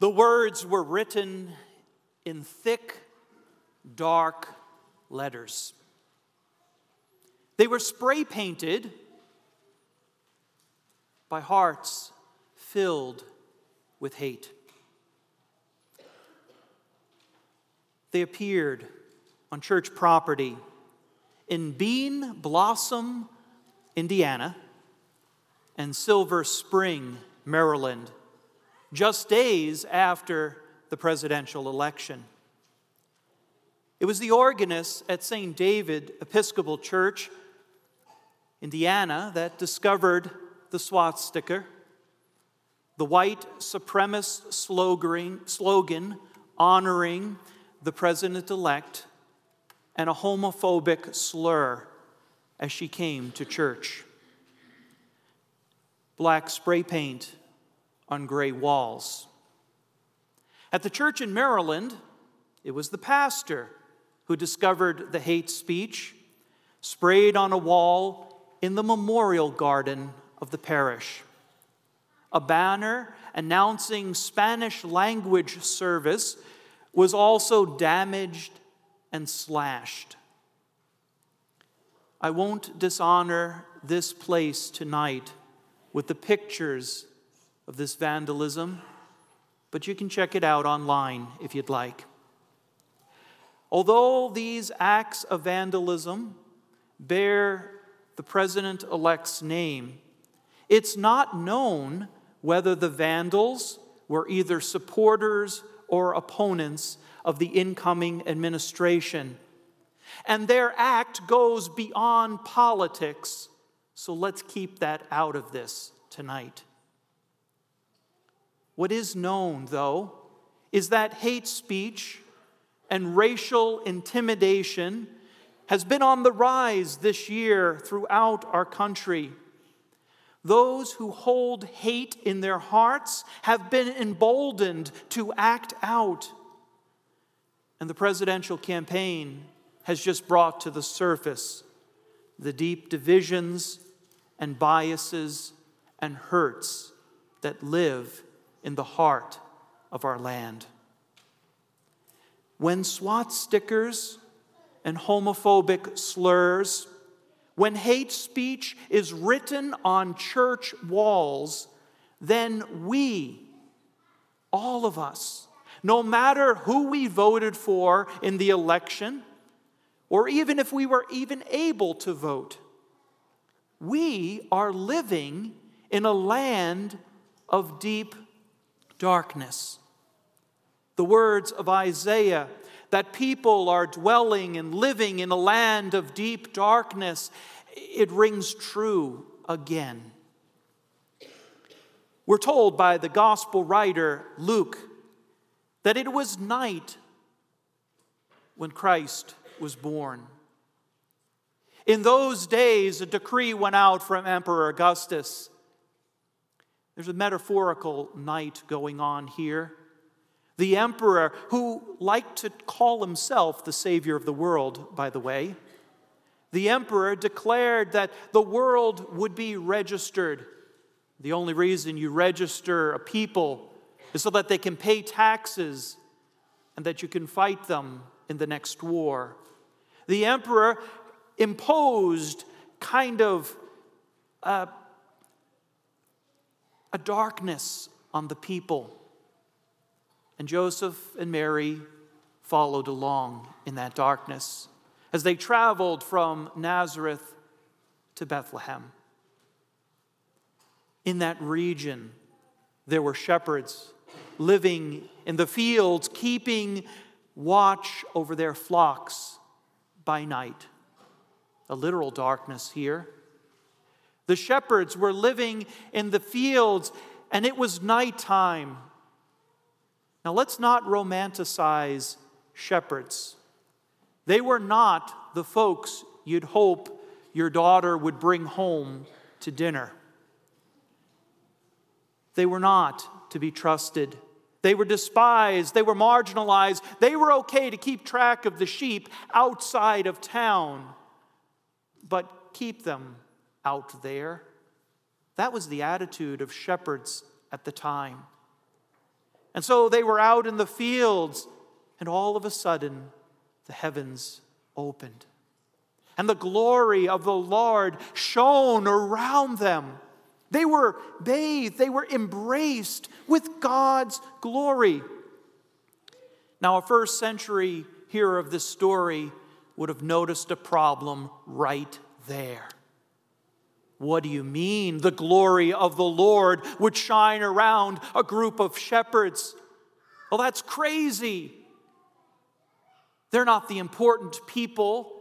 The words were written in thick, dark letters. They were spray painted by hearts filled with hate. They appeared on church property in Bean Blossom, Indiana, and Silver Spring, Maryland, just days after the presidential election. It was the organist at St. David Episcopal Church, Indiana, that discovered the swastika, the white supremacist slogan, honoring the president elect, and a homophobic slur as she came to church. Black spray paint on gray walls. At the church in Maryland, it was the pastor who discovered the hate speech sprayed on a wall in the memorial garden of the parish. A banner announcing Spanish language service was also damaged and slashed. I won't dishonor this place tonight with the pictures of this vandalism, but you can check it out online if you'd like. Although these acts of vandalism bear the president elect's name, it's not known whether the vandals were either supporters or opponents of the incoming administration. And their act goes beyond politics, so let's keep that out of this tonight. What is known, though, is that hate speech and racial intimidation has been on the rise this year throughout our country. Those who hold hate in their hearts have been emboldened to act out. And the presidential campaign has just brought to the surface the deep divisions and biases and hurts that live in the heart of our land. When swastikas and homophobic slurs when hate speech is written on church walls, then we, all of us, no matter who we voted for in the election, or even if we were even able to vote, we are living in a land of deep darkness. The words of Isaiah that people are dwelling and living in a land of deep darkness, it rings true again. We're told by the gospel writer Luke that it was night when Christ was born. In those days, a decree went out from Emperor Augustus. There's a metaphorical night going on here the emperor, who liked to call himself the savior of the world, by the way, the emperor declared that the world would be registered. The only reason you register a people is so that they can pay taxes and that you can fight them in the next war. The emperor imposed kind of a, a darkness on the people. And Joseph and Mary followed along in that darkness as they traveled from Nazareth to Bethlehem. In that region, there were shepherds living in the fields, keeping watch over their flocks by night. A literal darkness here. The shepherds were living in the fields, and it was nighttime now, let's not romanticize shepherds. They were not the folks you'd hope your daughter would bring home to dinner. They were not to be trusted. They were despised. They were marginalized. They were okay to keep track of the sheep outside of town, but keep them out there. That was the attitude of shepherds at the time. And so they were out in the fields, and all of a sudden, the heavens opened. And the glory of the Lord shone around them. They were bathed, they were embraced with God's glory. Now, a first century hearer of this story would have noticed a problem right there. What do you mean the glory of the Lord would shine around a group of shepherds? Well, that's crazy. They're not the important people.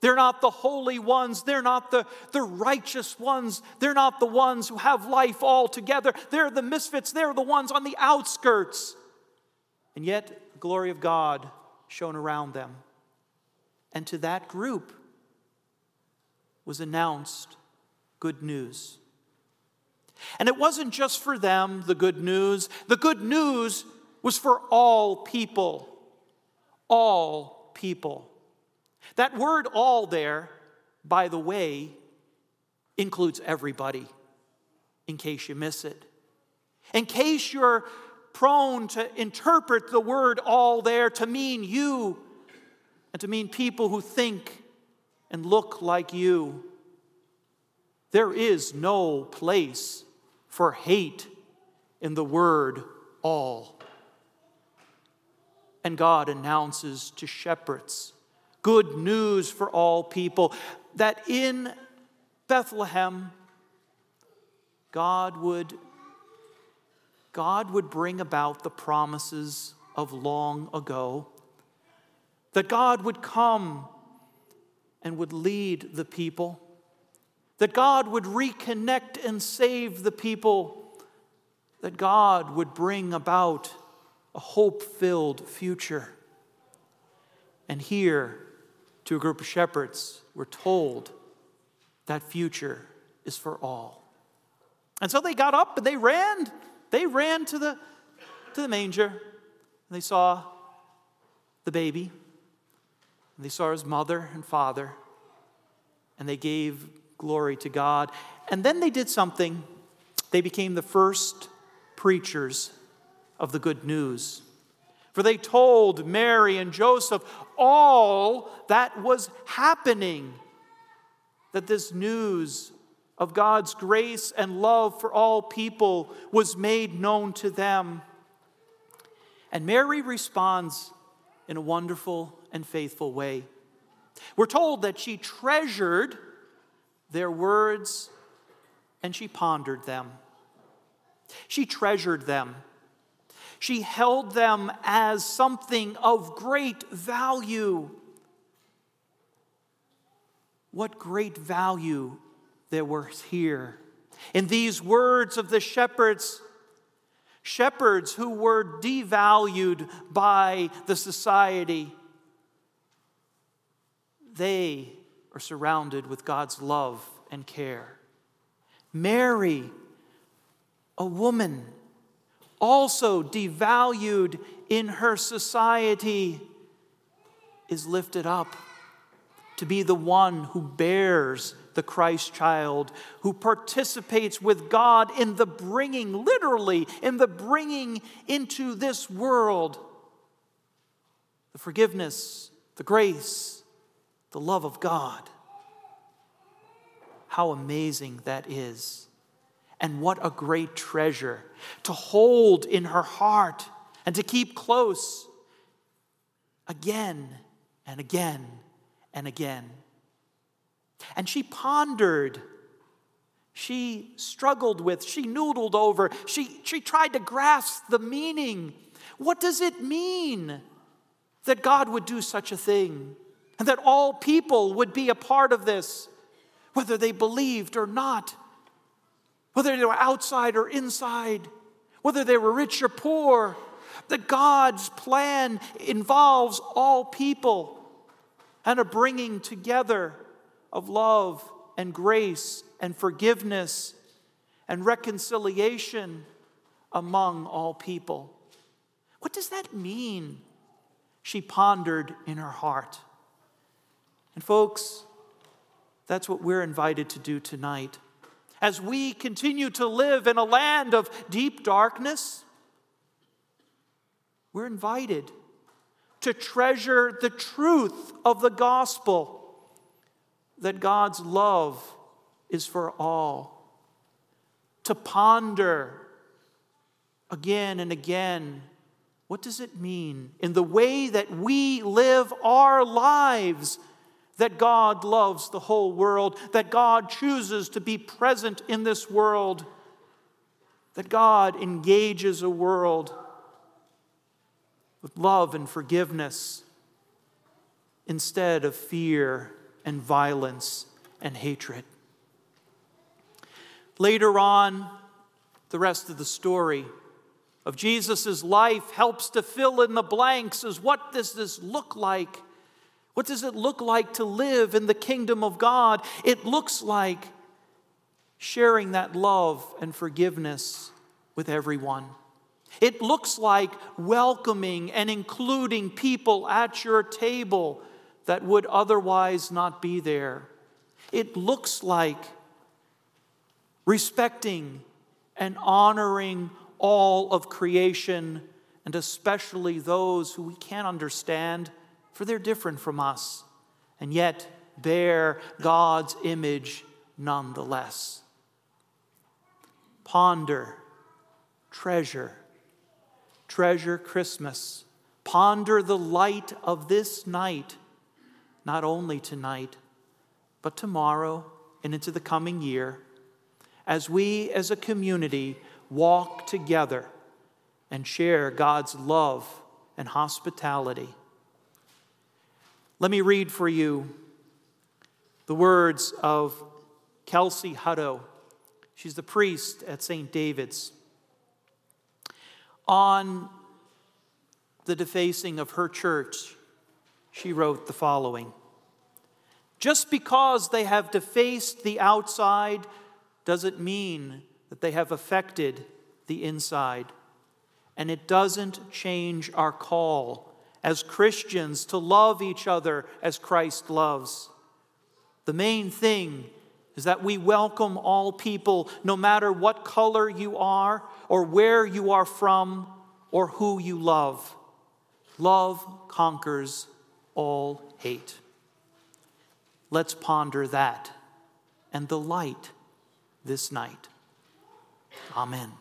They're not the holy ones. They're not the, the righteous ones. They're not the ones who have life all together. They're the misfits. They're the ones on the outskirts. And yet, the glory of God shone around them. And to that group was announced good news. And it wasn't just for them, the good news. The good news was for all people. All people. That word all there, by the way, includes everybody, in case you miss it. In case you're prone to interpret the word all there to mean you and to mean people who think and look like you. There is no place for hate in the word all. And God announces to shepherds good news for all people that in Bethlehem, God would, God would bring about the promises of long ago, that God would come and would lead the people, that God would reconnect and save the people, that God would bring about a hope filled future. And here, to a group of shepherds, we're told that future is for all. And so they got up and they ran. They ran to the, to the manger. And they saw the baby. And they saw his mother and father. And they gave glory to God. And then they did something. They became the first preachers of the good news. For they told Mary and Joseph all that was happening, that this news of God's grace and love for all people was made known to them. And Mary responds in a wonderful and faithful way. We're told that she treasured their words and she pondered them. She treasured them. She held them as something of great value. What great value there was here. In these words of the shepherds, shepherds who were devalued by the society, they are surrounded with God's love and care. Mary, a woman also devalued in her society, is lifted up to be the one who bears the Christ child, who participates with God in the bringing, literally, in the bringing into this world the forgiveness, the grace, the love of God. How amazing that is. And what a great treasure to hold in her heart and to keep close again and again and again. And she pondered, she struggled with, she noodled over, she, she tried to grasp the meaning. What does it mean that God would do such a thing and that all people would be a part of this, whether they believed or not? whether they were outside or inside, whether they were rich or poor, that God's plan involves all people and a bringing together of love and grace and forgiveness and reconciliation among all people. What does that mean? She pondered in her heart. And, folks, that's what we're invited to do tonight. As we continue to live in a land of deep darkness, we're invited to treasure the truth of the gospel that God's love is for all, to ponder again and again what does it mean in the way that we live our lives that God loves the whole world, that God chooses to be present in this world, that God engages a world with love and forgiveness instead of fear and violence and hatred. Later on, the rest of the story of Jesus' life helps to fill in the blanks as what does this look like? What does it look like to live in the kingdom of God? It looks like sharing that love and forgiveness with everyone. It looks like welcoming and including people at your table that would otherwise not be there. It looks like respecting and honoring all of creation, and especially those who we can't understand, for they're different from us, and yet bear God's image nonetheless. Ponder, treasure, treasure Christmas. Ponder the light of this night not only tonight, but tomorrow and into the coming year, as we as a community walk together and share God's love and hospitality. Let me read for you the words of Kelsey Hutto. She's the priest at St. David's. On the defacing of her church, she wrote the following Just because they have defaced the outside doesn't mean that they have affected the inside. And it doesn't change our call as Christians to love each other as Christ loves. The main thing is that we welcome all people, no matter what color you are, or where you are from, or who you love. Love conquers all hate. Let's ponder that and the light this night. Amen.